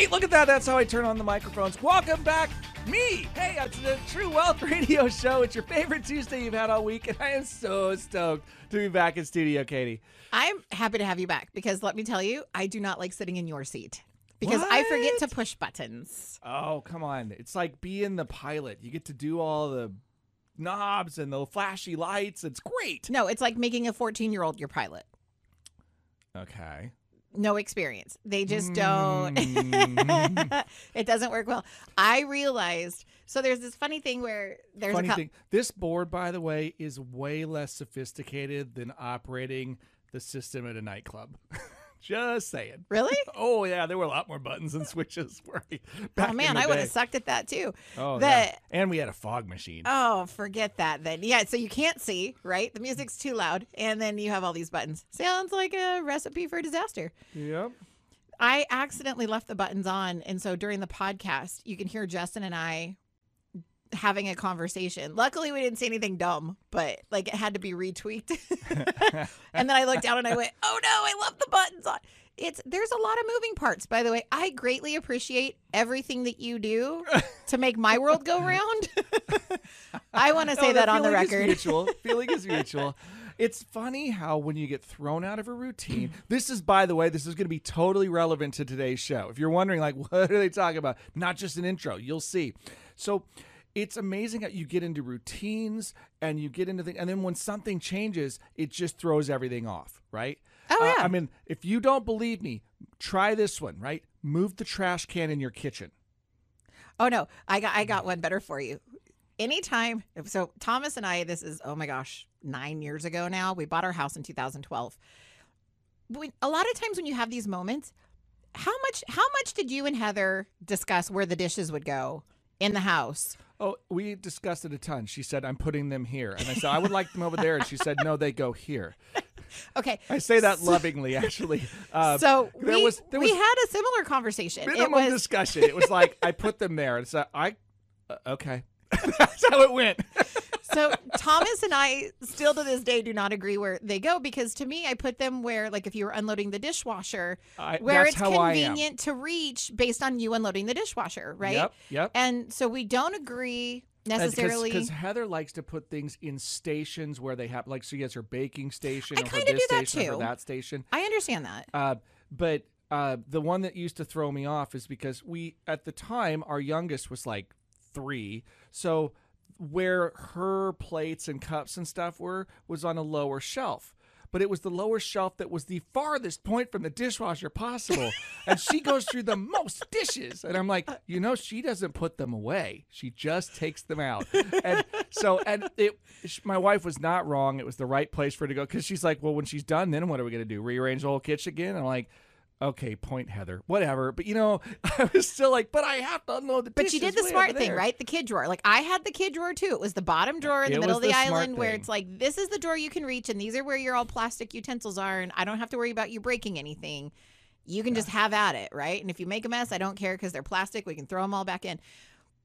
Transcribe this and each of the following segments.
Hey, look at that. That's how I turn on the microphones. Welcome back, me. Hey, it's the True Wealth Radio Show. It's your favorite Tuesday you've had all week, and I am so stoked to be back in studio, Katie. I'm happy to have you back because let me tell you, I do not like sitting in your seat because I forget to push buttons. Oh, come on. It's like being the pilot. You get to do all the knobs and the flashy lights. It's great. No, it's like making a 14 year old your pilot. Okay. No experience. They just don't. Mm. it doesn't work well. I realized. So there's this funny thing where there's Funny a cou- thing, this board, by the way, is way less sophisticated than operating the system at a nightclub. Just saying. Really? Oh yeah, there were a lot more buttons and switches. Where back oh in man, the I would have sucked at that too. Oh the- yeah, and we had a fog machine. Oh, forget that then. Yeah, so you can't see, right? The music's too loud, and then you have all these buttons. Sounds like a recipe for disaster. Yep. I accidentally left the buttons on, and so during the podcast, you can hear Justin and I having a conversation. Luckily, we didn't say anything dumb, but like it had to be retweaked. and then I looked down and I went, "Oh no, I love the buttons on." It's there's a lot of moving parts. By the way, I greatly appreciate everything that you do to make my world go round. I want to oh, say Oh, that on the feeling is record. mutual. feeling is mutual. It's funny how when you get thrown out of a routine, this is, by the way, this is going to be totally relevant to today's show. If you're wondering, like, what are they talking about? Not just an intro, you'll see. So it's amazing how you get into routines and you get into things, and then when something changes, it just throws everything off, right? Oh, Uh, yeah. I mean, if you don't believe me, try this one, right? Move the trash can in your kitchen. Oh no, I got I got one better for you. Anytime, so Thomas and I, this is oh my gosh, nine years ago now. We bought our house in 2012. When, a lot of times when you have these moments, how much how much did you and Heather discuss where the dishes would go in the house? Oh, we discussed it a ton. She said, I'm putting them here. And I said, I would like them over there. And she said, no, they go here. Okay, I say that lovingly, actually. Uh, so there we, was- there we was- had a similar conversation. It minimum was discussion. It was like, I put them there. And so I, uh, okay. That's how it went. So Thomas and I still to this day do not agree where they go because to me I put them where like if you were unloading the dishwasher I- where it's how I am. convenient to reach based on you unloading the dishwasher, right? Yep, yep. And so we don't agree necessarily. Because Heather likes to put things in stations where they have, like, she has her baking station I or her kinda this do that or too. that station. I understand that. Uh, but uh, the one that used to throw me off is because we, at the time, our youngest was like three. So where her plates and cups and stuff were was on a lower shelf. But it was the lower shelf that was the farthest point from the dishwasher possible. and she goes through the most dishes. And I'm like, you know, she doesn't put them away. She just takes them out. And so, and it, my wife was not wrong. It was the right place for her to go. Cause she's like, well, when she's done, then what are we going to do? Rearrange the whole kitchen again? And I'm like, okay, point Heather, whatever. But you know, I was still like, but I have to unload the But you did the smart thing, right? The kid drawer. Like I had the kid drawer too. It was the bottom drawer in It the middle of the, the island where thing. it's like this is the drawer you can reach and these are where your all plastic utensils are and I don't have to worry about you breaking anything. You can just have at it, right? And if you make a mess, I don't care because they're plastic. We can throw them all back in.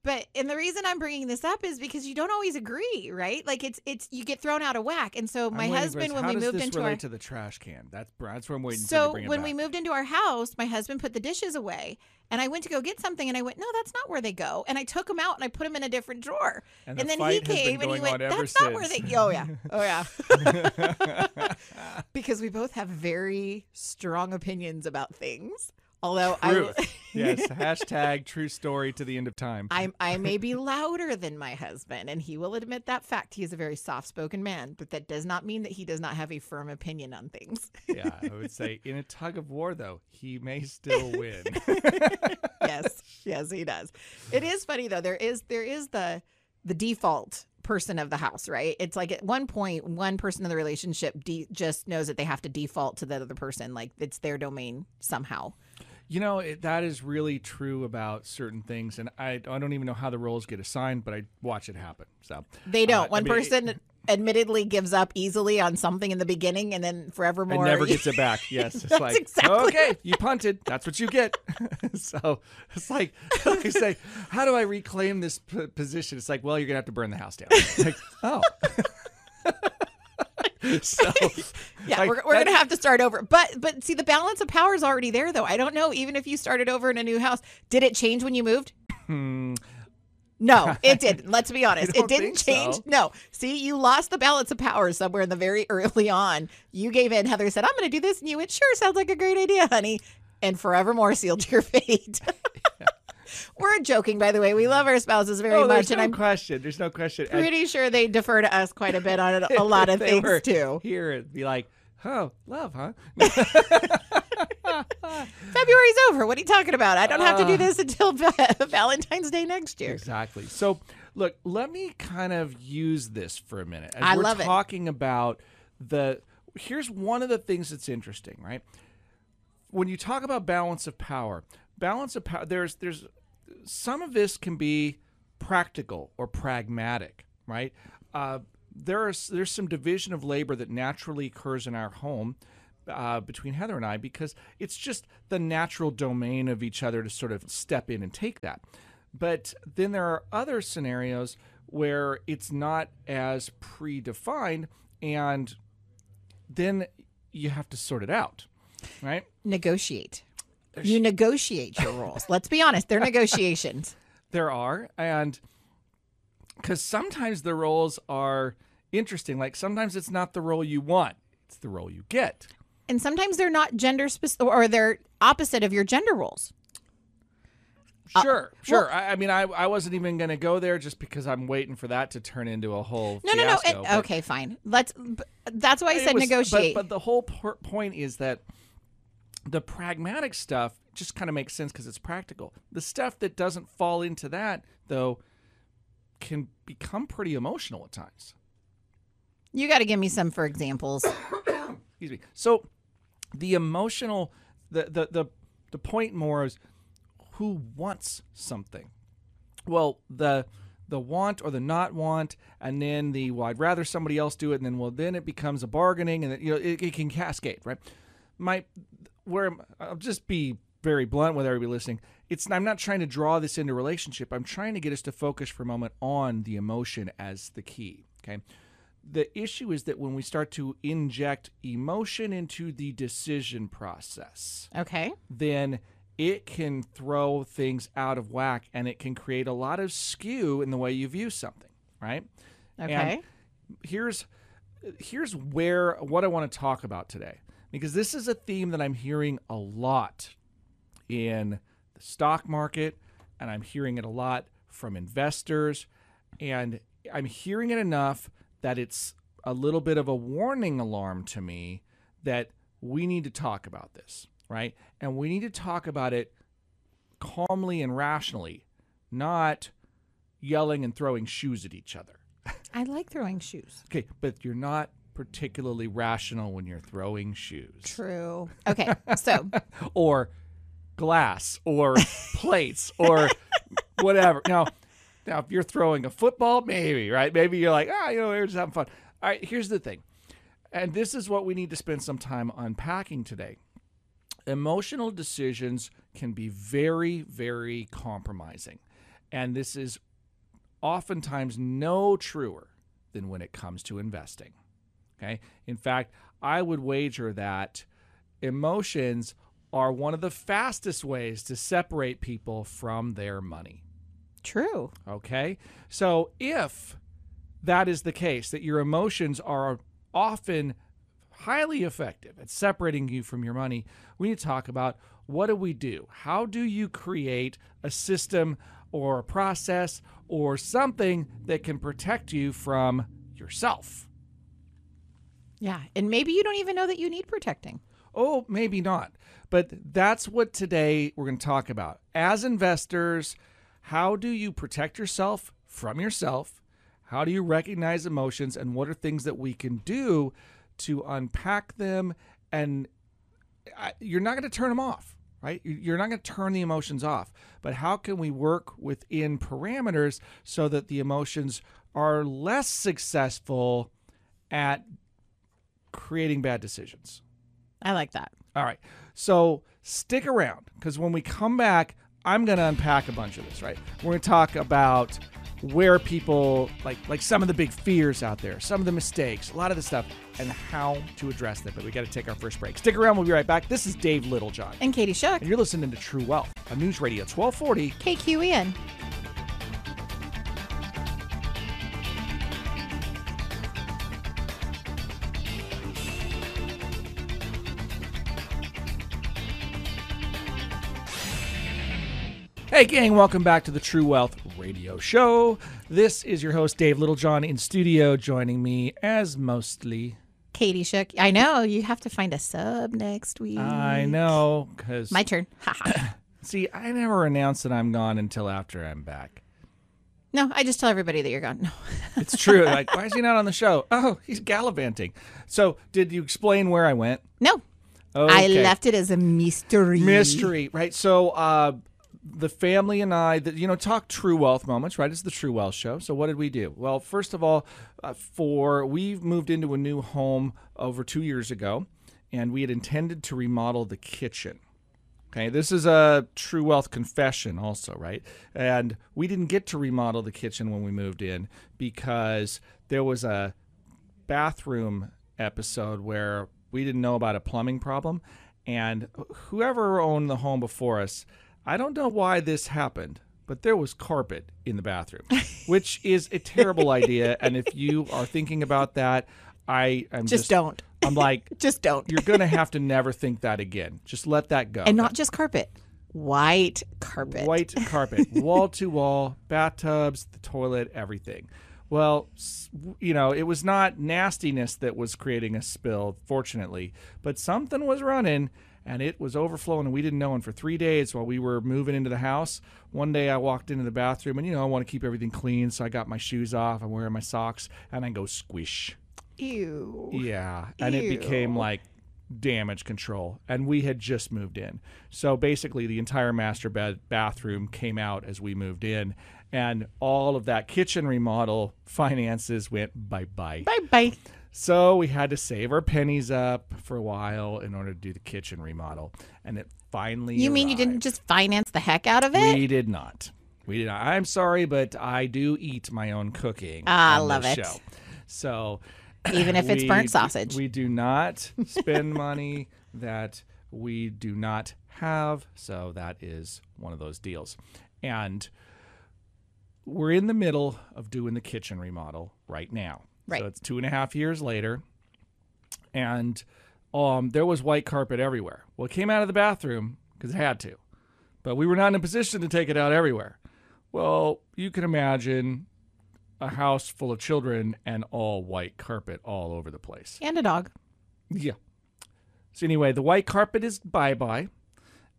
But and the reason I'm bringing this up is because you don't always agree, right? Like it's it's you get thrown out of whack. And so my husband, when we moved into our to the trash can. That's that's where I'm waiting so when we moved into our house, my husband put the dishes away, and I went to go get something, and I went, "No, that's not where they go." And I took them out and I put them in a different drawer. And And, the then he fight has been came and he went, "That's not where they." since." Oh yeah, oh yeah. because we both have very strong opinions about things. Although Truth. I, yes. Hashtag true story to the end of time. I, I may be louder than my husband, and he will admit that fact. He is a very soft-spoken man, but that does not mean that he does not have a firm opinion on things. yeah, I would say in a tug of war, though, he may still win. yes, yes, he does. It is funny though. There is there is the the default person of the house, right? It's like at one point, one person in the relationship de- just knows that they have to default to the other person, like it's their domain somehow. You know, it, that is really true about certain things. And I, I don't even know how the roles get assigned, but I watch it happen. So They don't. Uh, I one mean, it- person admittedly gives up easily on something in the beginning, and then and forevermore never gets it back. Yes, it's That's like exactly okay, you punted. That's what you get. so it's like I say, how do I reclaim this p- position? It's like, well, you're gonna have to burn the house down. like, oh, so Yeah, we're, we're that- gonna have to start over. But but see, the balance of power is already there, though. I don't know. Even if you started over in a new house, did it change when you moved? Hmm, No, it didn't. Let's be honest. It didn't change. so. No. See, you lost the balance of power somewhere in the very early on. You gave in. Heather said, "I'm going to do this," and you went, "Sure, sounds like a great idea, honey," and forevermore sealed your fate. We're joking, by the way. We love our spouses very oh, much, there's and I'm question. There's no question. And pretty sure they defer to us quite a bit on a lot of things too. Here it'd be like, oh, love, huh? February's over. What are you talking about? I don't have to do Uh. this until Valentine's Day next year. Exactly. So, look, let me kind of use this for a minute. As I we're love it. talking about the here's one of the things that's interesting, right? When you talk about balance of power, balance of power there's there's some of this can be practical or pragmatic, right? Uh, there is there's some division of labor that naturally occurs in our home uh, between Heather and I because it's just the natural domain of each other to sort of step in and take that. But then there are other scenarios where it's not as predefined, and then you have to sort it out, right? Negotiate. You negotiate your roles. Let's be honest, they're negotiations. There are, and because sometimes the roles are interesting. Like sometimes it's not the role you want; it's the role you get. And sometimes they're not gender specific or they're opposite of your gender roles. Uh, sure, sure. I, I mean, I, I wasn't even going to go there just because I'm waiting for that to turn into a whole No, no, no. fiasco, It, but- okay, fine. Let's. b- That's why I said was- but- negotiate. But, the whole por- point is that the pragmatic stuff just kind of makes sense because it's practical. The stuff that doesn't fall into that, though, can become pretty emotional at times. you got to give me some for examples. Excuse me. So, the emotional, the the the the point more is who wants something. Well, the the want or the not want, and then the well, I'd rather somebody else do it, and then well, then it becomes a bargaining, and it, you know it, it can cascade, right? My where I'll just be very blunt with everybody listening. It's I'm not trying to draw this into relationship. I'm trying to get us to focus for a moment on the emotion as the key. Okay. The issue is that when we start to inject emotion into the decision process, Okay. then it can throw things out of whack and it can create a lot of skew in the way you view something, right? Okay. And here's here's where what I want to talk about today because this is a theme that I'm hearing a lot in the stock market and I'm hearing it a lot from investors and I'm hearing it enough that it's a little bit of a warning alarm to me that we need to talk about this, right? And we need to talk about it calmly and rationally, not yelling and throwing shoes at each other. I like throwing shoes. Okay, but you're not particularly rational when you're throwing shoes True. Okay. So or glass or plates or whatever. Now, now if you're throwing a football, maybe, right? Maybe you're like, ah, you know, we're just having fun. All right, here's the thing. And this is what we need to spend some time unpacking today. Emotional decisions can be very, very compromising. And this is oftentimes no truer than when it comes to investing. Okay. In fact, I would wager that emotions are one of the fastest ways to separate people from their money. true. Okay. So if that is the case, that your emotions are often highly effective at separating you from your money, we need to talk about what do we do? How do you create a system or a process or something that can protect you from yourself? Yeah. And maybe you don't even know that you need protecting. Oh, maybe not. But that's what today we're going to talk about. As investors, how do you protect yourself from yourself? How do you recognize emotions? And what are things that we can do to unpack them? And you're not going to turn them off, right? You're not going to turn the emotions off. But how can we work within parameters so that the emotions are less successful at creating bad decisions? I like that. All right. So stick around because when we come back, I'm going to unpack a bunch of this, right? We're going to talk about where people like like some of the big fears out there, some of the mistakes, a lot of the stuff, and how to address them. But we got to take our first break. Stick around. We'll be right back. This is Dave Littlejohn, And Katie Shuck. and you're listening to True Wealth on News Radio 1240. KQEN. Hey, gang, welcome back to the True Wealth Radio Show. This is your host, Dave Littlejohn, in studio, joining me as mostly. Katie Shook. I know you have to find a sub next week. I know, because. My turn. See, I never announce that I'm gone until after I'm back. no, I just tell everybody that you're gone. No. It's true. like, why is he not on the show? Oh, he's gallivanting. So, did you explain where I went? No. I left it as a mystery. mystery, right? So, uh, the family and I, the, you know, talk true wealth moments, right? It's the True Wealth Show. So, what did we do? Well, first of all, uh, for we've moved into a new home over two years ago, and we had intended to remodel the kitchen. Okay, this is a true wealth confession, also, right? And we didn't get to remodel the kitchen when we moved in because there was a bathroom episode where we didn't know about a plumbing problem. And whoever owned the home before us, I don't know why this happened, but there was carpet in the bathroom, which is a terrible idea. And if you are thinking about that, I am Just just, don't. I'm like, Just don't. you're going to have to never think that again. Just let that go. and not just carpet. White carpet. White carpet, wall to wall, bathtubs, the toilet, everything. Well, you know, it was not nastiness that was creating a spill, fortunately, but something was running and it was overflowing and we didn't know. And for three days while we were moving into the house, one day I walked into the bathroom and, you know, I want to keep everything clean. So I got my shoes off, I'm wearing my socks, and I go squish. Ew. Yeah, and it became like damage control, and we had just moved in. So basically, the entire master bed bathroom came out as we moved in, and all of that kitchen remodel finances went bye bye. Bye bye. So we had to save our pennies up for a while in order to do the kitchen remodel, and it finally. You mean you didn't just finance the heck out of it? We did not. We did not. I'm sorry, but I do eat my own cooking. Ah, on love it. Show. So Even if it's we burnt sausage. We do not spend money that we do not have. So that is one of those deals. And we're in the middle of doing the kitchen remodel right now. Right. So it's two and a half years later. And um, there was white carpet everywhere. Well, it came out of the bathroom because it had to. But we were not in a position to take it out everywhere. Well, you can imagine a house full of children and all white carpet all over the place. and a dog. Yeah. So anyway, the white carpet is bye bye,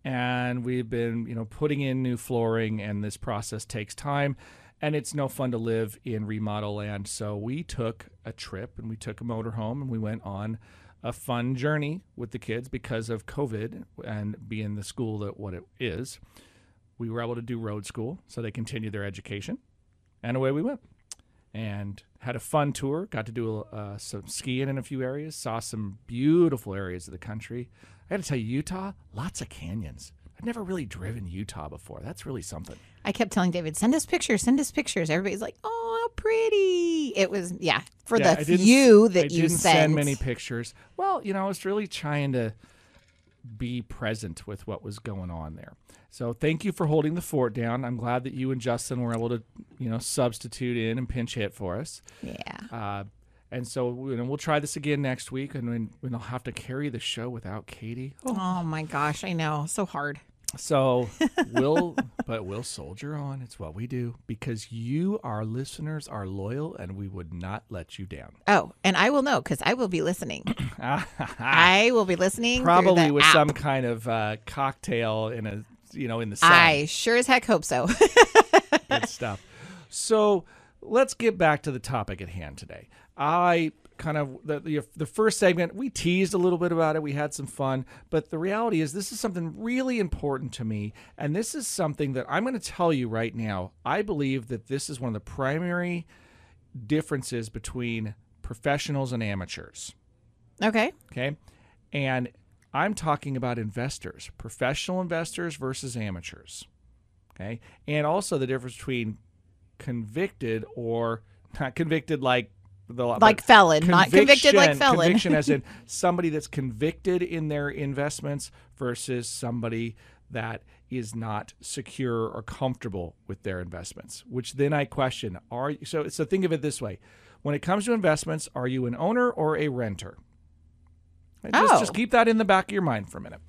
and we've been you know putting in new flooring, and this process takes time, and it's no fun to live in remodel land. So we took a trip and we took a motorhome and we went on a fun journey with the kids because of COVID and being the school that what it is. We were able to do road school, so they continued their education, and away we went and had a fun tour. Got to do uh, some skiing in a few areas. Saw some beautiful areas of the country. I got to tell you, Utah, lots of canyons. I've never really driven Utah before. That's really something. I kept telling David, send us pictures, send us pictures. Everybody's like, oh, how pretty. It was, yeah, for Yeah, the few that I you didn't sent. send many pictures. Well, you know, I was really trying to be present with what was going on there. So thank you for holding the fort down. I'm glad that you and Justin were able to, you know, substitute in and pinch hit for us. yeah. Uh, and so you know, we'll try this again next week, and then we'll have to carry the show without Katie. Oh my gosh, I know. So hard. So we'll, but we'll soldier on. It's what we do because you, our listeners, are loyal, and we would not let you down. Oh, and I will know because I will be listening. I will be listening. Probably with app. some kind of uh, cocktail in a, you know, in the sun. I sure as heck hope so. Good stuff. So let's get back to the topic at hand today. I kind of the, the the first segment we teased a little bit about it. We had some fun, but the reality is this is something really important to me, and this is something that I'm going to tell you right now. I believe that this is one of the primary differences between professionals and amateurs. okay. Okay. And I'm talking about investors, professional investors versus amateurs. Okay. And also the difference between convicted or not convicted like the Like felon, not convicted like felon. Conviction as in somebody that's convicted in their investments versus somebody that is not secure or comfortable with their investments. Which then I question: Are so? So think of it this way: when it comes to investments, are you an owner or a renter? And Just, Oh. just keep that in the back of your mind for a minute.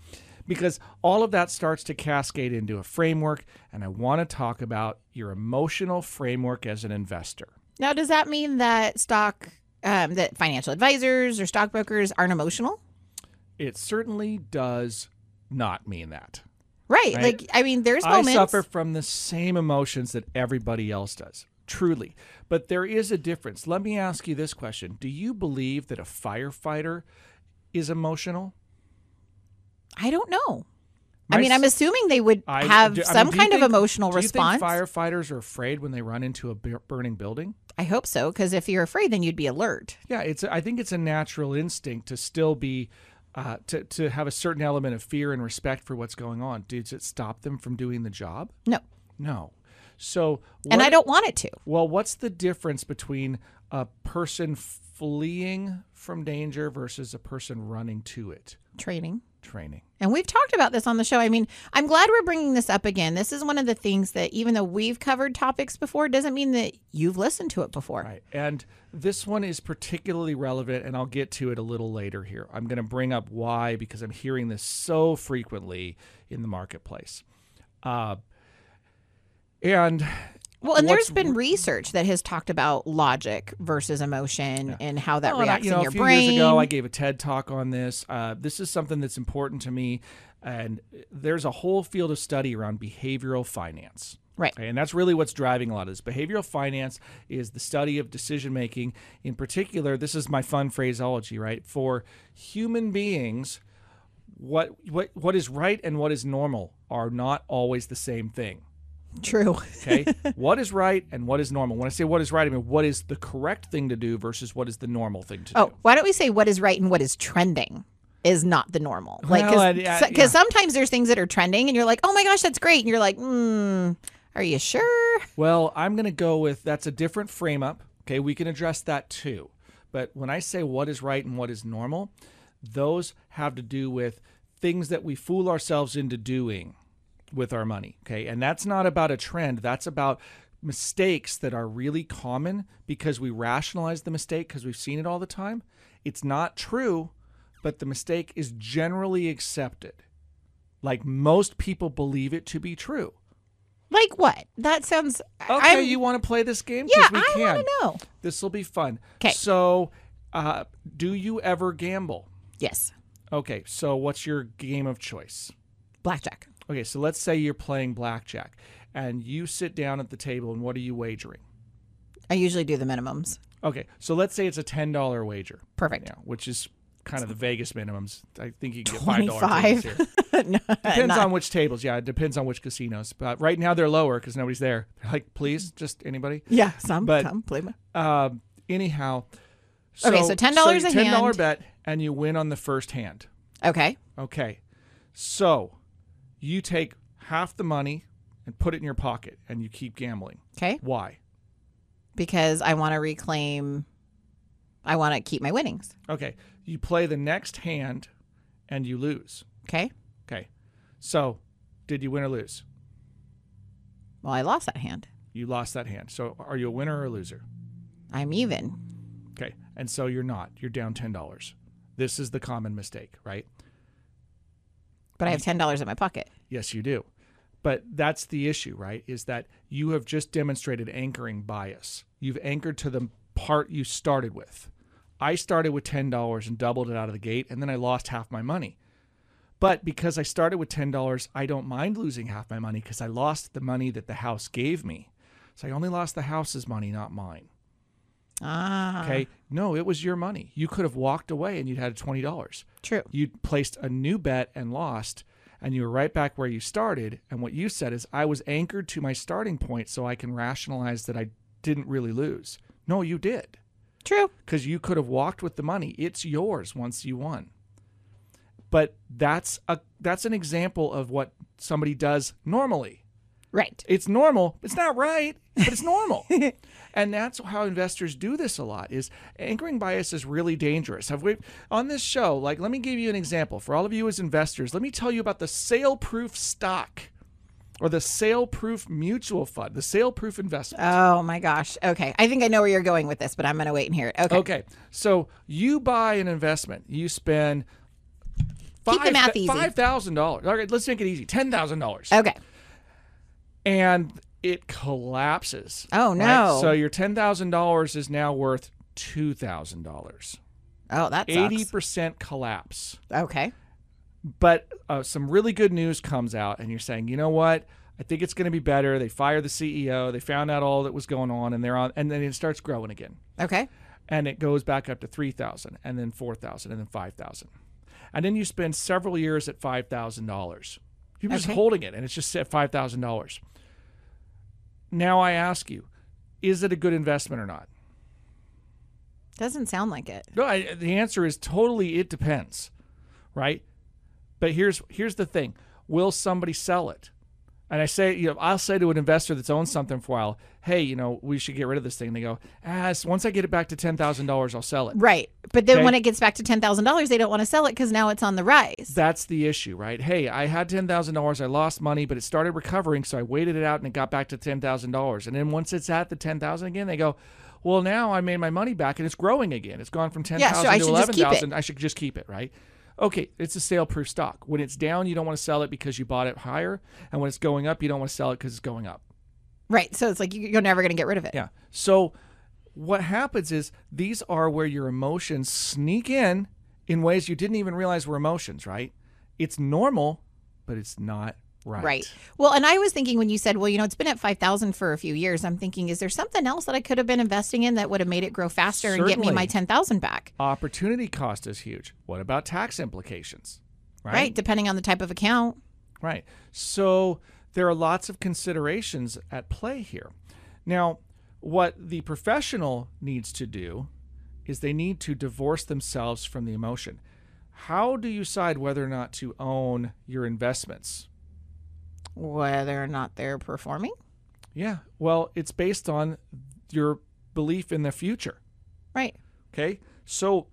Because all of that starts to cascade into a framework, and I want to talk about your emotional framework as an investor. Now, does that mean that stock, um, that financial advisors or stockbrokers aren't emotional? It certainly does not mean that. Right. Right. Like, I mean, there's I moments. suffer from the same emotions that everybody else does, truly. But there is a difference. Let me ask you this question Do you believe that a firefighter is emotional? I don't know. My I mean, I'm assuming they would I- have do- I mean, some you kind of think- emotional do you response. think firefighters are afraid when they run into a burning building? I hope so, because if you're afraid, then you'd be alert. Yeah, it's. I think it's a natural instinct to still be, uh, to to have a certain element of fear and respect for what's going on. Does it stop them from doing the job? No, No. So, and I don't want it to. Well, what's the difference between a person fleeing from danger versus a person running to it? Training. Training. And we've talked about this on the show. I mean, I'm glad we're bringing this up again. This is one of the things that even though we've covered topics before, doesn't mean that you've listened to it before. Right. And this one is particularly relevant, and I'll get to it a little later here. I'm going to bring up why because I'm hearing this so frequently in the marketplace. Uh, and Well, and there's been research that has talked about logic versus emotion and how that Well, and I- reacts you know, in your a few brain. years ago, I gave a TED talk on this. Uh, this is something that's important to me, and there's a whole field of study around behavioral finance. Right. And that's really what's driving a lot of this. Behavioral finance is the study of decision making. In particular, this is my fun phraseology, right? For human beings, what what what is right and what is normal are not always the same thing. True. Okay. what is right and what is normal? When I say what is right, I mean what is the correct thing to do versus what is the normal thing to do. Oh, why don't we say what is right and what is trending is not the normal? Like, Well, because yeah. sometimes there's things that are trending and you're like, oh my gosh, that's great. And you're like, hmm, are you sure? Well, I'm going to go with that's a different frame up. Okay, we can address that too. But when I say what is right and what is normal, those have to do with things that we fool ourselves into doing with our money. Okay, and that's not about a trend, that's about mistakes that are really common because we rationalize the mistake because we've seen it all the time. It's not true, but the mistake is generally accepted. Like most people believe it to be true. Like what? That sounds. Okay, I'm, you want to play this game? Yeah, we I can. want to know. This will be fun. Okay. So, uh, do you ever gamble? Yes, Okay, so what's your game of choice? blackjack. Okay, so let's say you're playing blackjack and you sit down at the table and what are you wagering? I usually do the minimums. Okay, so let's say it's a $10 wager. Perfect. Yeah, which is kind of the Vegas minimums. I think you can get $5 25. here. No, Depends not- on which tables. Yeah, it depends on which casinos. But right now they're lower because nobody's there. They're like, please, just anybody. Yeah, some, But- some. Play Um, anyhow. Okay, so $10 a $10 hand. bet and you win on the first hand. Okay. Okay. So you take half the money and put it in your pocket and you keep gambling. Okay. Why? Because I want to reclaim. I want to keep my winnings. Okay. You play the next hand and you lose. Okay. Okay. So did you win or lose? Well, I lost that hand. You lost that hand. So are you a winner or a loser? I'm even. Okay. And so you're not. You're down $10. This is the common mistake, right? But I have ten dollars in my pocket. Yes, you do. But that's the issue, right? Is that you have just demonstrated anchoring bias. You've anchored to the part you started with. I started with $10 and doubled it out of the gate, and then I lost half my money. But because I started with $10, I don't mind losing half my money because I lost the money that the house gave me. So I only lost the house's money, not mine. Ah. Okay. No, it was your money. You could have walked away and you'd had $20 True. you placed a new bet and lost and you were right back where you started and what you said is i was anchored to my starting point so i can rationalize that i didn't really lose no you did True. because you could have walked with the money it's yours once you won but that's a that's an example of what somebody does normally Right. It's normal. It's not right, but it's normal. and that's how investors do this a lot is anchoring bias is really dangerous. Have we on this show, like let me give you an example. For all of you as investors, let me tell you about the sale proof stock or the sale proof mutual fund, the sale proof investment. Oh my gosh. Okay. I think I know where you're going with this, but I'm going to wait and hear it. Okay. Okay. So you buy an investment, you spend Keep the math easy. Five thousand dollars. All right, let's make it easy. Ten thousand dollars. Okay. And it collapses. Oh right? no. So your ten thousand dollars is now worth two thousand dollars. oh, that's eighty percent collapse. Okay. But uh, some really good news comes out, and you're saying, you know what? I think it's going to be better. They fired the CEO. They found out all that was going on, and they're on. And then it starts growing again. Okay. and it goes back up to 3000 and then 4000 and then 5000 and then you spend several years at $5000 you're just Okay. holding it and it's just at $5000 now i ask you is it a good investment or not? Doesn't sound like it. no I, the answer is totally it depends right? But here's here's the thing. Will somebody sell it and I say, you know, I'll say to an investor that's owned something for a while, hey, you know, we should get rid of this thing. And they go, ah, once I get it back to ten thousand dollars, I'll sell it. Right. But then Okay. when it gets back to $10,000, they don't want to sell it because now it's on the rise. That's the issue, right? Hey, I had ten thousand dollars, I lost money, but it started recovering, so I waited it out and it got back to ten thousand dollars. And then once it's at the ten thousand again, they go, Well, now I made my money back and it's growing again. It's gone from ten thousand yeah, so to eleven thousand. I should just keep it, right? Okay, it's a sale proof stock. When it's down, you don't want to sell it because you bought it higher, and when it's going up, you don't want to sell it because it's going up. right. So it's like you- you're never going to get rid of it. Yeah. So what happens is these are where your emotions sneak in in ways you didn't even realize were emotions, right? It's normal, but it's not right. Right. Well, and I was thinking when you said, well, you know, it's been at 5,000 for a few years, I'm thinking, is there something else that I could have been investing in that would have made it grow faster and get me my 10,000 back? Opportunity cost is huge. What about tax implications? Right? Right. Depending on the type of account. Right. So there are lots of considerations at play here. Now, what the professional needs to do is they need to divorce themselves from the emotion. How do you decide whether or not to own your investments? Whether or not they're performing. Yeah. Well, it's based on your belief in the future. Right. Okay. So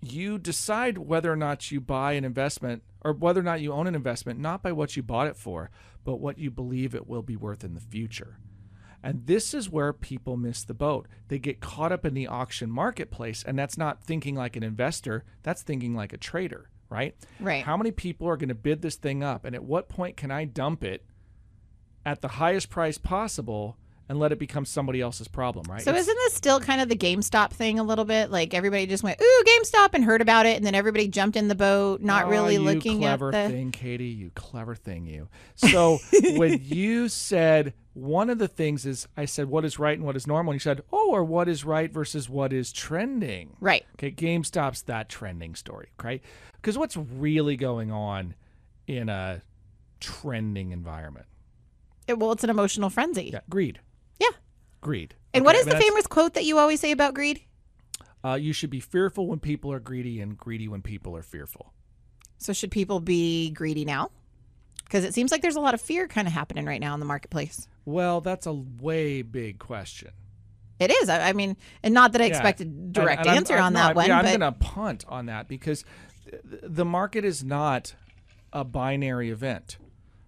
you decide whether or not you buy an investment or whether or not you own an investment, not by what you bought it for, but what you believe it will be worth in the future. And this is where people miss the boat. They get caught up in the auction marketplace, and that's not thinking like an investor, that's thinking like a trader, right? Right. How many people are going to bid this thing up? And at what point can I dump it at the highest price possible and let it become somebody else's problem, right? So It's- isn't this still kind of the GameStop thing a little bit? Like everybody just went, ooh, GameStop and heard about it. And then everybody jumped in the boat, not Oh, really looking at clever the. thing, Katie. You clever thing, you. So when you said one of the things is, I said what is right and what is normal, and you said, oh, or what is right versus what is trending. Right. Okay, GameStop's that trending story, right? Because what's really going on in a trending environment? It- well, it's an emotional frenzy. Yeah, greed. Greed. And Okay, what I mean, the that's- famous quote that you always say about greed? Uh, you should be fearful when people are greedy and greedy when people are fearful. So should people be greedy now? Because it seems like there's a lot of fear kind of happening right now in the marketplace. Well, that's a way big question. It is. I, I mean, and not that I Yeah. expect a And- direct and I'm- answer I'm- on no, that I'm- one, Yeah, but I'm going to punt on that because th- the market is not a binary event.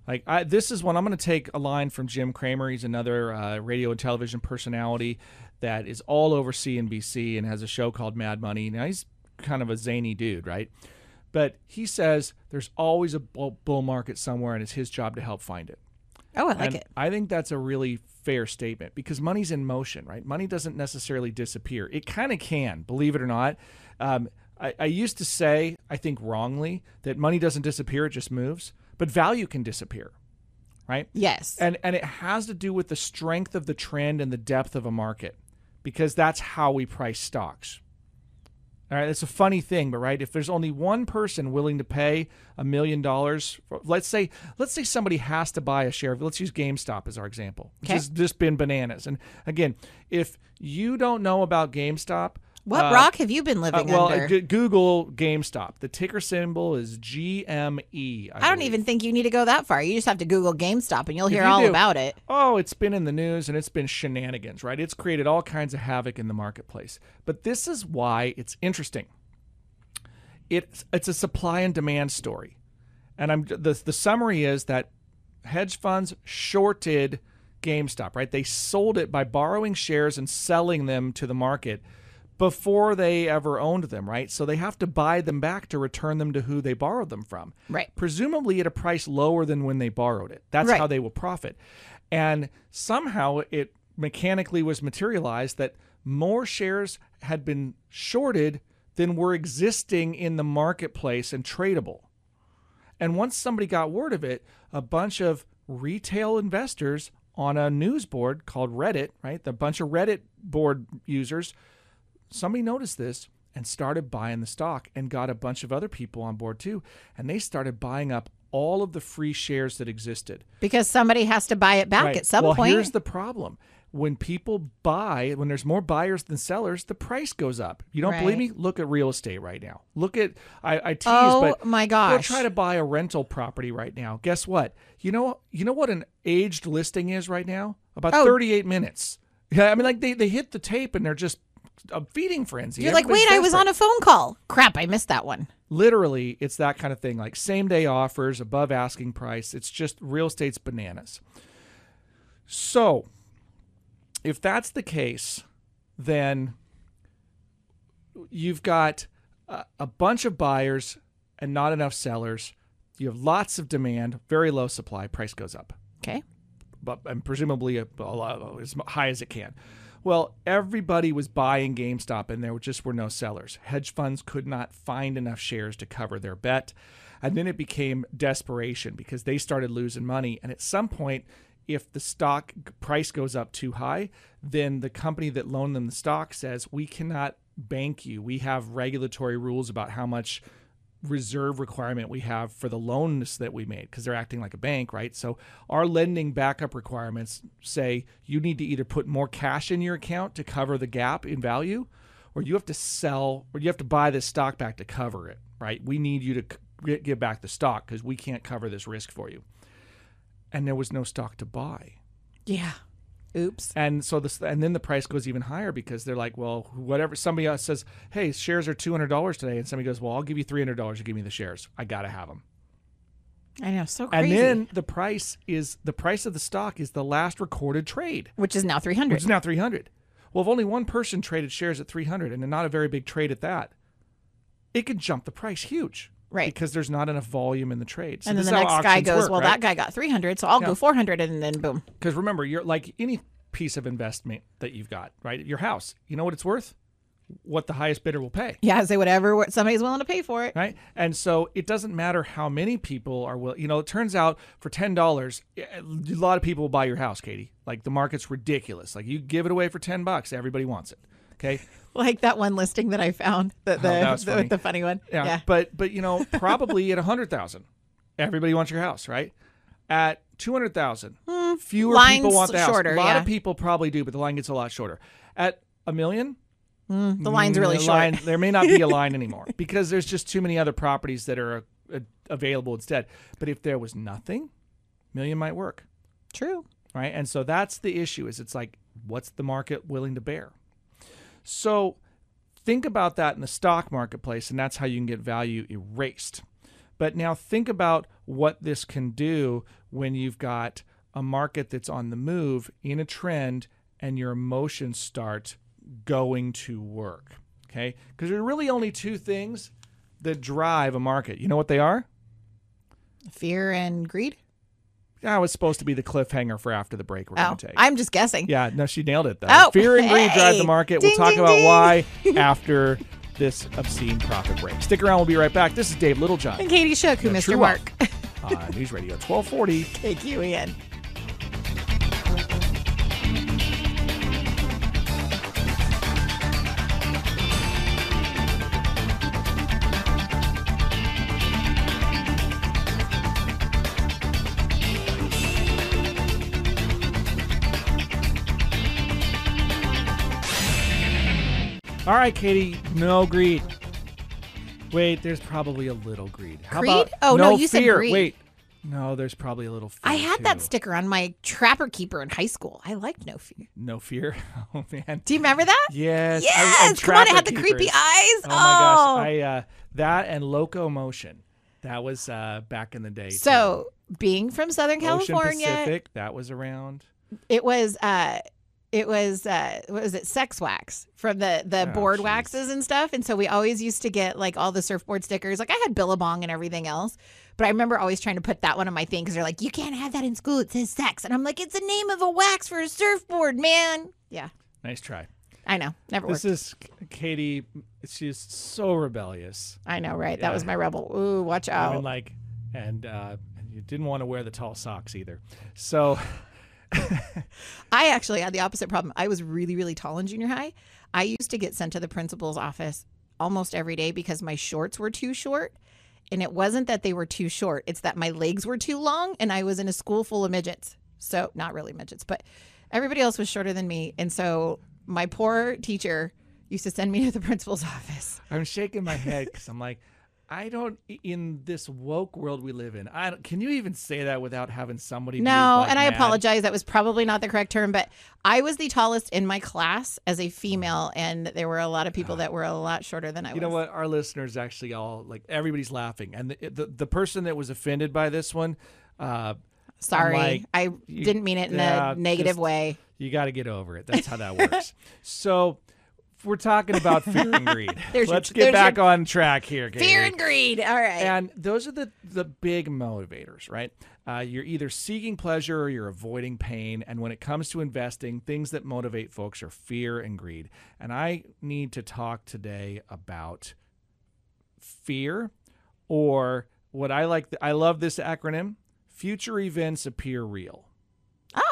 Like I, this is one I'm going to take a line from Jim Cramer. He's another uh, radio and television personality that is all over CNBC and has a show called Mad Money. Now he's kind of a zany dude, right? But he says there's always a bull market somewhere, and it's his job to help find it. oh, I like And it. I think that's a really fair statement because money's in motion, right? Money doesn't necessarily disappear. It kind of can, believe it or not. Um, I, I used to say, I think wrongly, that money doesn't disappear; it just moves. But value can disappear, right? Yes. And and it has to do with the strength of the trend and the depth of a market, because that's how we price stocks. All right, it's a funny thing, but right, if there's only one person willing to pay a million dollars, let's say let's say somebody has to buy a share of let's use GameStop as our example, Okay. has just been bananas. And again, if you don't know about GameStop, What Uh, rock have you been Uh, living well, under? uh, g- Google GameStop. The ticker symbol is GME. I don't even think you need to go that far. You just have to Google GameStop and you'll hear you all do- about it. Oh, it's been in the news and it's been shenanigans, right? It's created all kinds of havoc in the marketplace. But this is why it's interesting. It's it's a supply and demand story. And I'm the the summary is that hedge funds shorted GameStop, right? They sold it by borrowing shares and selling them to the market before they ever owned them, right? So they have to buy them back to return them to who they borrowed them from. Right. Presumably at a price lower than when they borrowed it. That's Right. how they will profit. And somehow it mechanically was materialized that more shares had been shorted than were existing in the marketplace and tradable. And once somebody got word of it, a bunch of retail investors on a news board called Reddit, right? The bunch of Reddit board users, somebody noticed this and started buying the stock and got a bunch of other people on board too. And they started buying up all of the free shares that existed. Because somebody has to buy it back Right. at some well, point. here's the problem. When people buy, when there's more buyers than sellers, the price goes up. You don't believe me? Look at real estate right now. Look at I, I tease, oh but my Go try to buy a rental property right now. Guess what? You know you know what an aged listing is right now? About Oh. 38 minutes. Yeah, I mean like they, they hit the tape and they're just a feeding frenzy. You're like, wait, I was on a phone call. Crap, I missed that one. Literally, it's that kind of thing. Like same day offers, above asking price. It's just real estate's bananas. So, if that's the case, then you've got a, a bunch of buyers and not enough sellers. You have lots of demand, very low supply. Price goes up Okay. but and presumably a, a lot, as high as it can. Well, everybody was buying GameStop, and there just were no sellers. Hedge funds could not find enough shares to cover their bet, and then it became desperation because they started losing money. And at some point, if the stock price goes up too high, then the company that loaned them the stock says we cannot bank you. We have regulatory rules about how much reserve requirement we have for the loans that we made because they're acting like a bank, right? So our lending backup requirements say you need to either put more cash in your account to cover the gap in value or you have to sell or you have to buy this stock back to cover it, right? We need you to give back the stock because we can't cover this risk for you. And there was no stock to buy. Yeah. Oops. And so this, and then the price goes even higher because they're like, well, whatever. Somebody else says, hey, shares are two hundred dollars today, and somebody goes, well, I'll give you three hundred dollars to give me the shares. I gotta have them. I know. So And then the price is the price of the stock is the last recorded trade, Which is now three hundred. which 300. is now three hundred. Well, if only one person traded shares at three hundred, and not a very big trade at that, it could jump the price huge, Right. Because there's not enough volume in the trade. So and then the next guy goes, work, well, right? that guy got 300, so I'll Yeah. go 400, and then boom. Because remember, you're like any piece of investment that you've got, right? Your house, you know what it's worth? What the highest bidder will pay, Yeah, say whatever somebody's willing to pay for it. right? And so it doesn't matter how many people are will. You know, it turns out for ten dollars, eh, eh, a lot of people will buy your house, Katie. Like the market's ridiculous. Like you give it away for ten bucks, everybody wants it. Okay, Like that one listing that I found, the the, Oh, that the, funny. the funny one. yeah. Yeah. But but you know, probably at a hundred thousand, everybody wants your house, right? At two hundred thousand, fewer people Hmm. want the house. a lot yeah. of people probably do, but the line gets a lot shorter. At a million, Mm, the line's really the short. line- there may not be a line anymore because there's just too many other properties that are uh, available instead. But if there was nothing, million might work, True. right? And so that's the issue. Is it's like what's the market willing to bear? So think about that in the stock marketplace, and that's how you can get value erased. But now think about what this can do when you've got a market that's on the move in a trend and your emotions start going to work. Okay? Because there are really only two things that drive a market. You know what they are? Fear and greed. That was supposed to be the cliffhanger for after the break we're Oh, going to take. I'm just guessing. Yeah, no, she nailed it though. Oh, Fear and greed drive the market. Ding, we'll talk ding, about ding. why after this obscene profit break. Stick around. We'll be right back. This is Dave Littlejohn And Katie Shook, who The missed True your mark. on News Radio 1240. KQEN. All right, Katie, no greed. Wait, there's probably a little greed. How about Oh, no, you said fear? greed. Wait, no, there's probably a little. Fear I had that sticker on my trapper keeper in high school. I liked no fear. No fear. Oh man. Do you remember that? Yes. Yes, and come on! It had the creepy eyes. Oh my gosh! I uh, that and Local Motion. That was uh, back in the day. too. so being from Southern Ocean California, Pacific, that was around. it was uh it was uh what was it sex wax from the the Oh, board jeez. waxes and stuff and so we always used to get like all the surfboard stickers like i had billabong and everything else but i remember always trying to put that one on my thing because they're like you can't have that in school it says sex and i'm like it's the name of a wax for a surfboard man yeah Nice try. i know never This worked is Katie. She's so rebellious. i know right that Yeah. was my rebel ooh watch I out mean, like, and uh, you didn't want to wear the tall socks either. So I actually had the opposite problem. I was really, really tall in junior high. I used to get sent to the principal's office almost every day because my shorts were too short. And it wasn't that they were too short, it's that my legs were too long and I was in a school full of midgets. So, not really midgets, but everybody else was shorter than me. And so, my poor teacher used to send me to the principal's office. I'm shaking my head because I'm like, I don't. In this woke world we live in, I don't, can you even say that without having somebody? No, like, and I mad? apologize. That was probably not the correct term, but I was the tallest in my class as a female, and there were a lot of people that were a lot shorter than I You was. You know what? Our listeners actually all like everybody's laughing, and the the, the person that was offended by this one, uh, Sorry, like, I you- didn't mean it in yeah, a negative just- way. you got to get over it. That's how that works. so. We're talking about fear and greed. There's Let's get there's back your- on track here. Katie. Fear and greed. All right. And those are the the big motivators, right? Uh, you're either seeking pleasure or you're avoiding pain. And when it comes to investing, things that motivate folks are fear and greed. And I need to talk today about fear, or what I like. I love this acronym: future events appear real.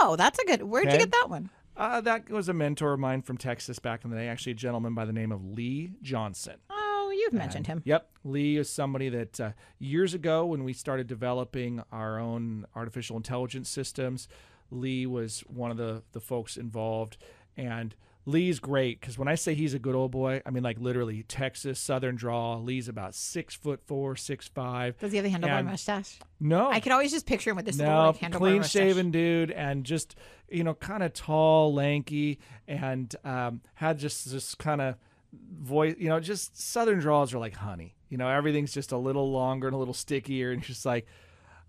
oh, that's a good. Where'd Okay. you get that one? Uh, that was a mentor of mine from Texas back in the day. Actually, a gentleman by the name of Lee Johnson. Oh, you've mentioned him. Yep. Lee is somebody that uh, years ago, when we started developing our own artificial intelligence systems, Lee was one of the, the folks involved. And Lee's great because when I say he's a good old boy, I mean like literally Texas Southern draw. Lee's about six foot four, six five. Does he have the handlebar And- mustache? No, I could always just picture him with this little no, like, handlebar clean mustache. shaven dude, and just you know, kind of tall, lanky, and um, had just this kind of voice. You know, just Southern draws are like honey. You know, everything's just a little longer and a little stickier, and just like,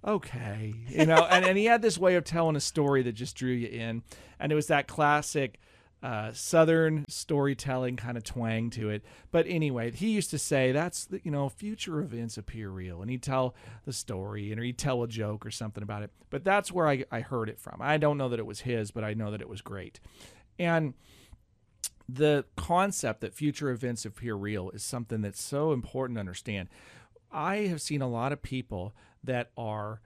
okay, you know. and and he had this way of telling a story that just drew you in, and it was that classic. Uh, southern storytelling kind of twang to it. But anyway he used to say that's the, you know future events appear real. And he'd tell the story and or he'd tell a joke or something about it. But that's where I, I heard it from. I don't know that it was his but i know that it was great. And the concept that future events appear real is something that's so important to understand. I have seen a lot of people that are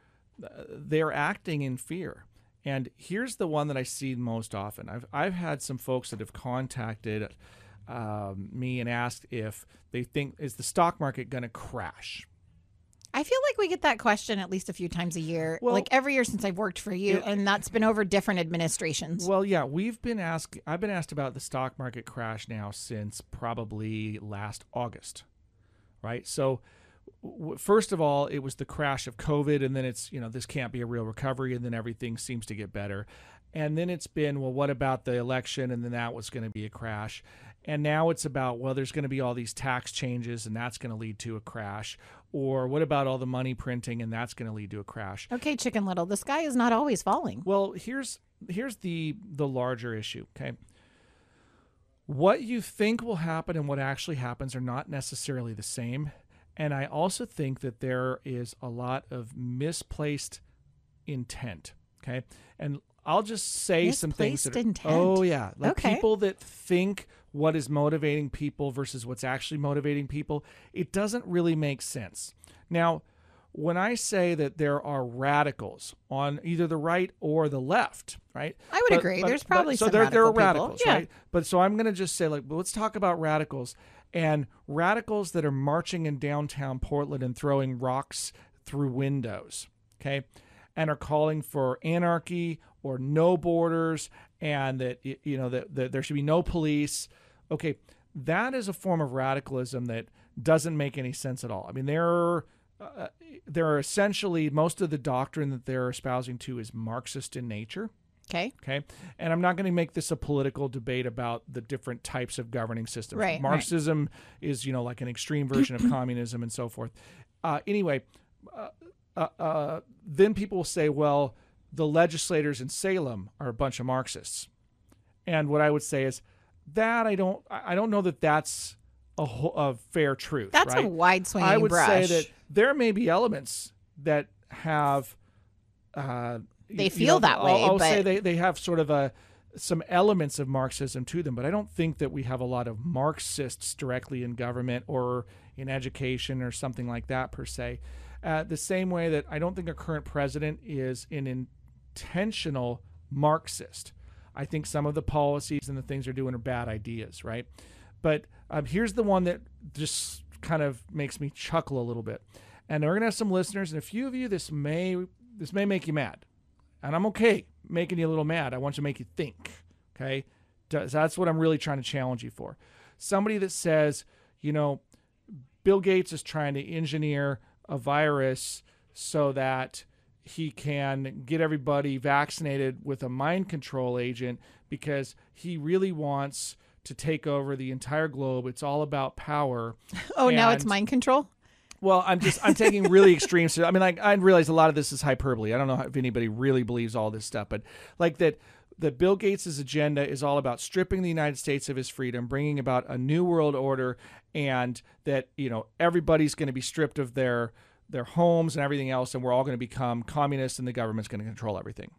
uh, they're acting in fear and here's the one that I see most often. I've I've had some folks that have contacted um, me and asked if they think is the stock market going to crash. I feel like we get that question at least a few times a year, Well- like every year since I've worked for you, Yeah. and that's been over different administrations. Well, yeah, we've been asked. I've been asked about the stock market crash now since probably last August, right? So, first of all, it was the crash of COVID, and then it's you know this can't be a real recovery, and then everything seems to get better, and then it's been well, what about the election, and then that was going to be a crash, and now it's about well, there's going to be all these tax changes, and that's going to lead to a crash, or what about all the money printing, and that's going to lead to a crash. okay, Chicken Little, the sky is not always falling. Well, here's here's the the larger issue, okay? What you think will happen and what actually happens are not necessarily the same. And I also think that there is a lot of misplaced intent, okay? And I'll just say some things that Misplaced are- intent? Oh yeah, like Okay. people that think what is motivating people versus what's actually motivating people, it doesn't really make sense. Now, when I say that there are radicals on either the right or the left, right? I would agree. There's probably so some there, there are radicals, Yeah. right? But so I'm going to just say like, well, let's talk about radicals and radicals that are marching in downtown Portland and throwing rocks through windows, okay, and are calling for anarchy or no borders and that you know that, that there should be no police. Okay, that is a form of radicalism that doesn't make any sense at all. I mean, they're uh, they're essentially most of the doctrine that they're espousing to is Marxist in nature. Okay. Okay. And I'm not going to make this a political debate about the different types of governing systems. Right, right. Marxism is, you know, like an extreme version of communism and so forth. Uh, anyway, uh, uh, uh, then people will say, well, the legislators in Salem are a bunch of Marxists. And what I would say is that I don't, I don't know that that's a, whole, a fair truth. That's right? a wide swinging I would brush. say that there may be elements that have. They you feel know, that I'll- way, I'll, say they, they have sort of a some elements of Marxism to them, but I don't think that we have a lot of Marxists directly in government or in education or something like that per se. Uh, the same way that I don't think a current president is an intentional Marxist. I think some of the policies and the things they're doing are bad ideas, right? But um, here's the one that just kind of makes me chuckle a little bit. And we're gonna have some listeners, and a few of you, this may this may make you mad, and I'm okay making you a little mad. I want to make you think. Okay, Does- that's what I'm really trying to challenge you for. Somebody that says, you know, Bill Gates is trying to engineer a virus so that he can get everybody vaccinated with a mind control agent because he really wants to take over the entire globe. It's all about power. oh, now it's mind control. Well, I'm just I'm taking really extreme. I mean, like I realize a lot of this is hyperbole. I don't know if anybody really believes all this stuff, but like that that Bill Gates' agenda is all about stripping the United States of his freedom, bringing about a new world order, and that you know everybody's going to be stripped of their their homes and everything else, and we're all going to become communists, and the government's going to control everything.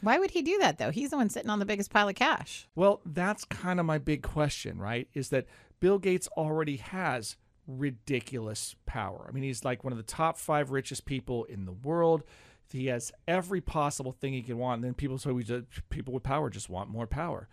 Why would he do that though? He's the one sitting on the biggest pile of cash. Well, that's kind of my big question, right? Is that Bill Gates already has ridiculous power. I mean, he's like one of the top five richest people in the world. He has every possible thing he can want. And then people say we just, people with power just want more power.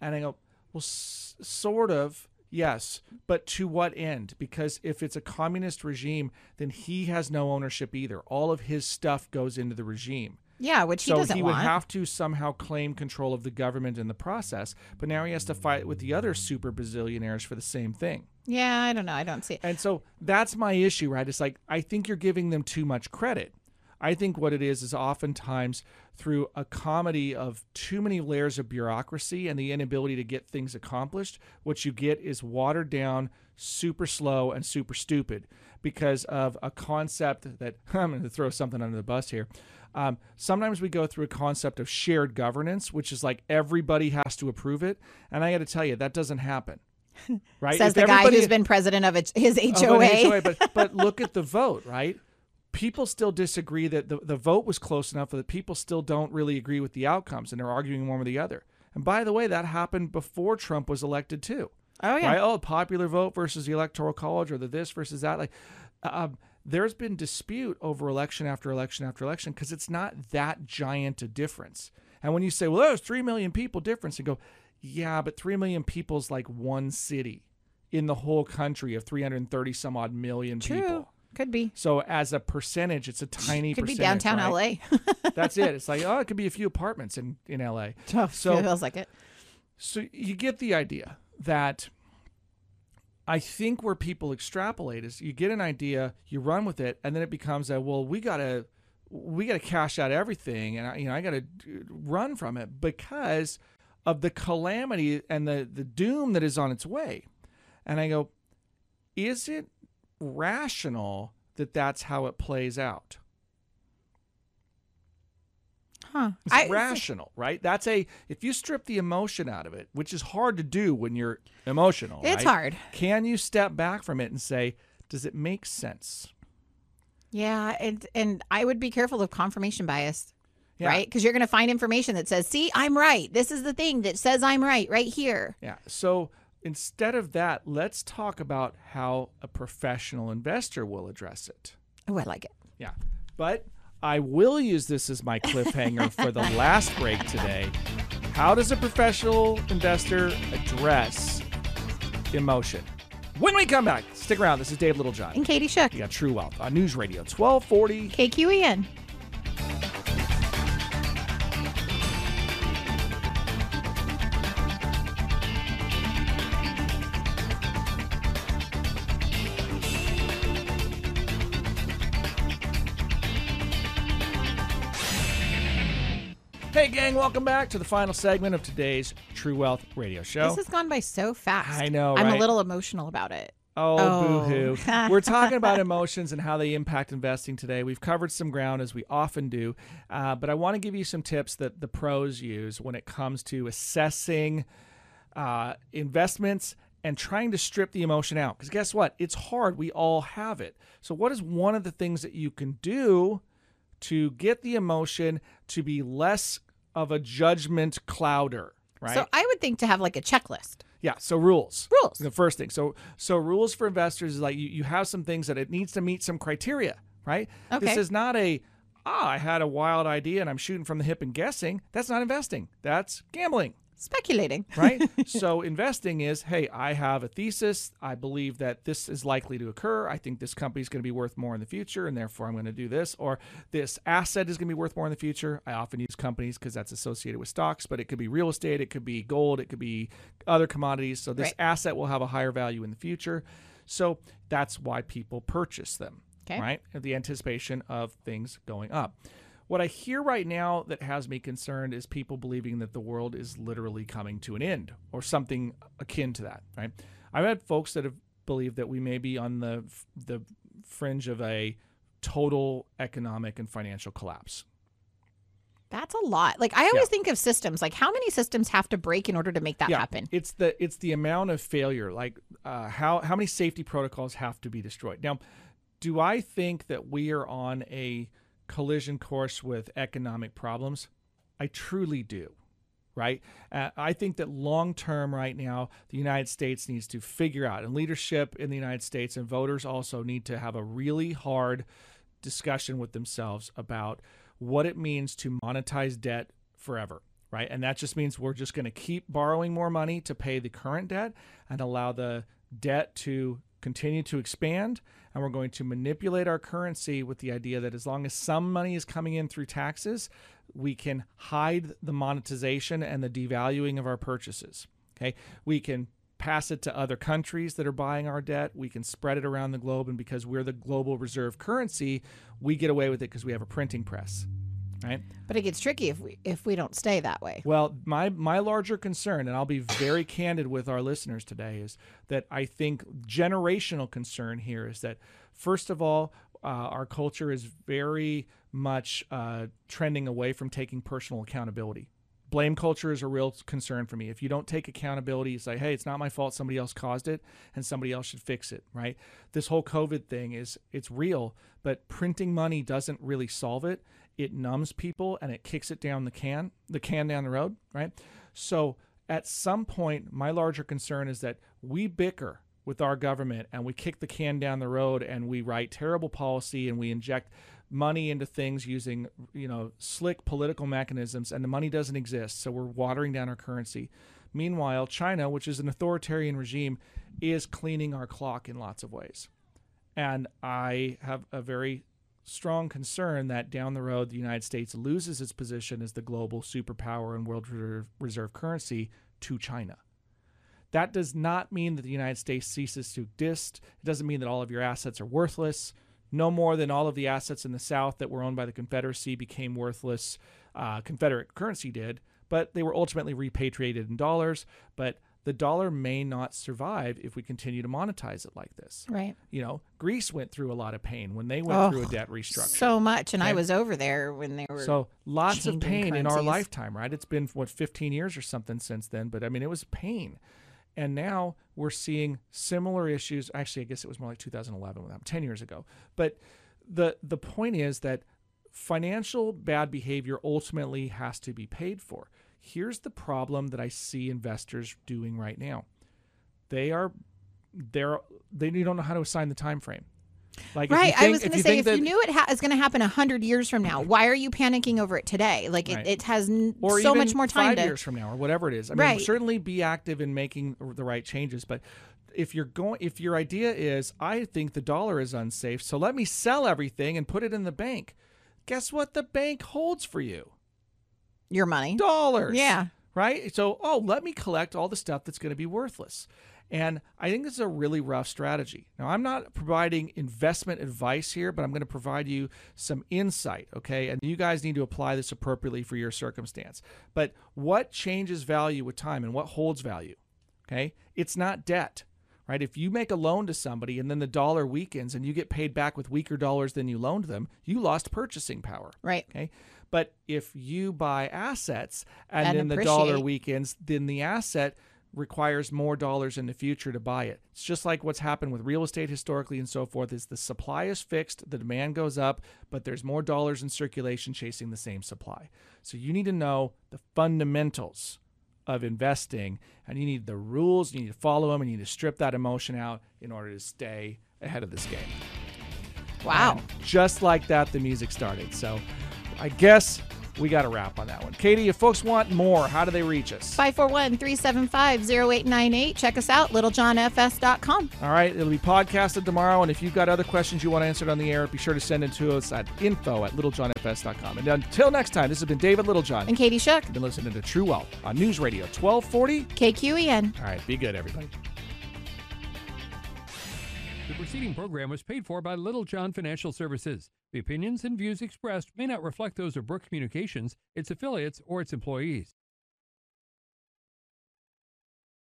And I go, well, s- sort of. Yes, but to what end? Because if it's a communist regime, then he has no ownership either. All of his stuff goes into the regime Yeah, which he so doesn't he would want. have to somehow claim control of the government in the process. But now he has to fight with the other super bazillionaires for the same thing. yeah, I don't know. I don't see it. And so that's my issue, right? It's like I think you're giving them too much credit. I think what it is is oftentimes through a comedy of too many layers of bureaucracy and the inability to get things accomplished, what you get is watered down, super slow, and super stupid because of a concept that I'm going to throw something under the bus here. Um, sometimes we go through a concept of shared governance, which is like everybody has to approve it. And I got to tell you, that doesn't happen. Right? Says If the guy who's been president of his HOA. HOA, but but look at the vote, right? People still disagree that the, the vote was close enough that people still don't really agree with the outcomes and they're arguing one or the other. And by the way, that happened before Trump was elected too. Oh yeah. Right? Oh, popular vote versus the electoral college or the this versus that. Like um, there's been dispute over election after election after election because it's not that giant a difference. And when you say, well, there's three million people difference, you go, yeah, but three million people's like one city in the whole country of 330 some odd million True. people. Could be. So as a percentage, it's a tiny Could be downtown right? LA. That's it. It's like, oh, it could be a few apartments in, in LA. so So feels like it. so you get the idea that I think where people extrapolate is you get an idea, you run with it, and then it becomes a well, we gotta we gotta cash out everything, and I, you know I gotta run from it because of the calamity and the the doom that is on its way. And I go, is it rational that that's how it plays out? Huh. It's I- rational, right? That's a if you strip the emotion out of it, which is hard to do when you're emotional. It's right? hard. Can you step back from it and say, does it make sense? Yeah, and and I would be careful of confirmation bias. Yeah. Right? Because you're going to find information that says, see, I'm right. This is the thing that says I'm right, right here. Yeah. So instead of that, let's talk about how a professional investor will address it. Oh, I like it. Yeah. But I will use this as my cliffhanger for the last break today. How does a professional investor address emotion? When we come back, stick around. This is Dave Littlejohn. And Katie Shook, You got True Wealth on News Radio 1240. KQEN. Welcome back to the final segment of today's True Wealth Radio Show. This has gone by so fast. I know, I'm right? a little emotional about it. Oh, Oh. boo hoo. We're talking about emotions and how they impact investing today. We've covered some ground as we often do, uh, but I want to give you some tips that the pros use when it comes to assessing uh, investments and trying to strip the emotion out. Because guess what? It's hard. We all have it. So, what is one of the things that you can do to get the emotion to be less of a judgment clouder? Right. So I would think to have like a checklist. Yeah, so rules. Rules. The first thing. So so rules for investors is like you, you have some things that it needs to meet some criteria, right? Okay. This is not a ah, I had a wild idea and I'm shooting from the hip and guessing. That's not investing. That's gambling, Speculating. right? so investing is, hey, I have a thesis. I believe that this is likely to occur. I think this company is going to be worth more in the future, and therefore I'm going to do this. Or this asset is going to be worth more in the future. I often use companies because that's associated with stocks, but it could be real estate, it could be gold, it could be other commodities. So this Right. asset will have a higher value in the future. So that's why people purchase them, Okay. right? The anticipation of things going up. What I hear right now that has me concerned is people believing that the world is literally coming to an end or something akin to that, right? I've had folks that have believed that we may be on the the fringe of a total economic and financial collapse. That's a lot. Like I always think of systems. Like how many systems have to break in order to make that happen? It's the it's the amount of failure. Like uh, how how many safety protocols have to be destroyed. Now, do I think that we are on a collision course with economic problems? I truly do. Right. Uh, I think that long term, right now, the United States needs to figure out, and leadership in the United States and voters also need to have a really hard discussion with themselves about what it means to monetize debt forever, right? And that just means we're just going to keep borrowing more money to pay the current debt and allow the debt to continue to expand. And we're going to manipulate our currency with the idea that as long as some money is coming in through taxes, we can hide the monetization and the devaluing of our purchases. Okay. We can pass it to other countries that are buying our debt. We can spread it around the globe. And because we're the global reserve currency, we get away with it because we have a printing press. Right. But it gets tricky if we if we don't stay that way. Well, my my larger concern, and I'll be very candid with our listeners today, is that I think generational concern here is that first of all, uh, our culture is very much uh, trending away from taking personal accountability. Blame culture is a real concern for me. If you don't take accountability, you say, "Hey, it's not my fault. Somebody else caused it, and somebody else should fix it." Right? This whole COVID thing is it's real, but printing money doesn't really solve it it numbs people and it kicks it down the can the can down the road right? So at some point my larger concern is that we bicker with our government and we kick the can down the road and we write terrible policy and we inject money into things using you know slick political mechanisms and the money doesn't exist so we're watering down our currency. Meanwhile china which is an authoritarian regime is cleaning our clock in lots of ways. And i have a very strong concern that down the road the United States loses its position as the global superpower and world reserve, currency to China. That does not mean that the United States ceases to exist. It doesn't mean that all of your assets are worthless. No more than all of the assets in the South that were owned by the Confederacy became worthless. Uh, Confederate currency did, but they were ultimately repatriated in dollars. But the dollar may not survive if we continue to monetize it like this. Right. You know, Greece went through a lot of pain when they went Oh, through a oh, debt restructure. So much. And I was over there when they were So lots of pain in our lifetime, right? It's been what 15 years or something since then, but I mean it was pain. And now we're seeing similar issues. Actually, I guess it was more like 2011, when that 10 years ago. But the the point is that financial bad behavior ultimately has to be paid for. Here's the problem that I see investors doing right now. They are they're they don't know how to assign the time frame. Like Right. I was going to say, if that- you knew it ha- is going to happen 100 years from now, why are you panicking over it today? Like, it, Right. it has n- so much more time five to. years from now or whatever it is. I mean, Right. certainly be active in making the right changes, but if you're going, if your idea is, I think the dollar is unsafe, so let me sell everything and put it in the bank. Guess what? The bank holds for you Your money. dollars. Yeah. Right. So, oh, let me collect all the stuff that's going to be worthless. And I think this is a really rough strategy. Now, I'm not providing investment advice here, but I'm going to provide you some insight, okay? And you guys need to apply this appropriately for your circumstance. But what changes value with time and what holds value? Okay? It's not debt. Right? If you make a loan to somebody and then the dollar weakens and you get paid back with weaker dollars than you loaned them, you lost purchasing power. Right. Okay. But if you buy assets and, And then the dollar weakens, then the asset requires more dollars in the future to buy it. It's just like what's happened with real estate historically and so forth is the supply is fixed, the demand goes up, but there's more dollars in circulation chasing the same supply. So you need to know the fundamentals of investing and you need the rules, you need to follow them and you need to strip that emotion out in order to stay ahead of this game. Wow. And just like that, the music started. So I guess we got a wrap on that one. Katie, if folks want more, how do they reach us? 541 375 0898. Check us out, littlejohnfs.com. All right, it'll be podcasted tomorrow. And if you've got other questions you want answered on the air, be sure to send it to us at info at littlejohnfs.com. And uh, until next time, this has been David Littlejohn. And Katie Shook, You've been listening to True Wealth on News Radio 1240. KQEN. All right, be good, everybody. The preceding program was paid for by Littlejohn Financial Services. The opinions and views expressed may not reflect those of Brooke Communications, its affiliates, or its employees.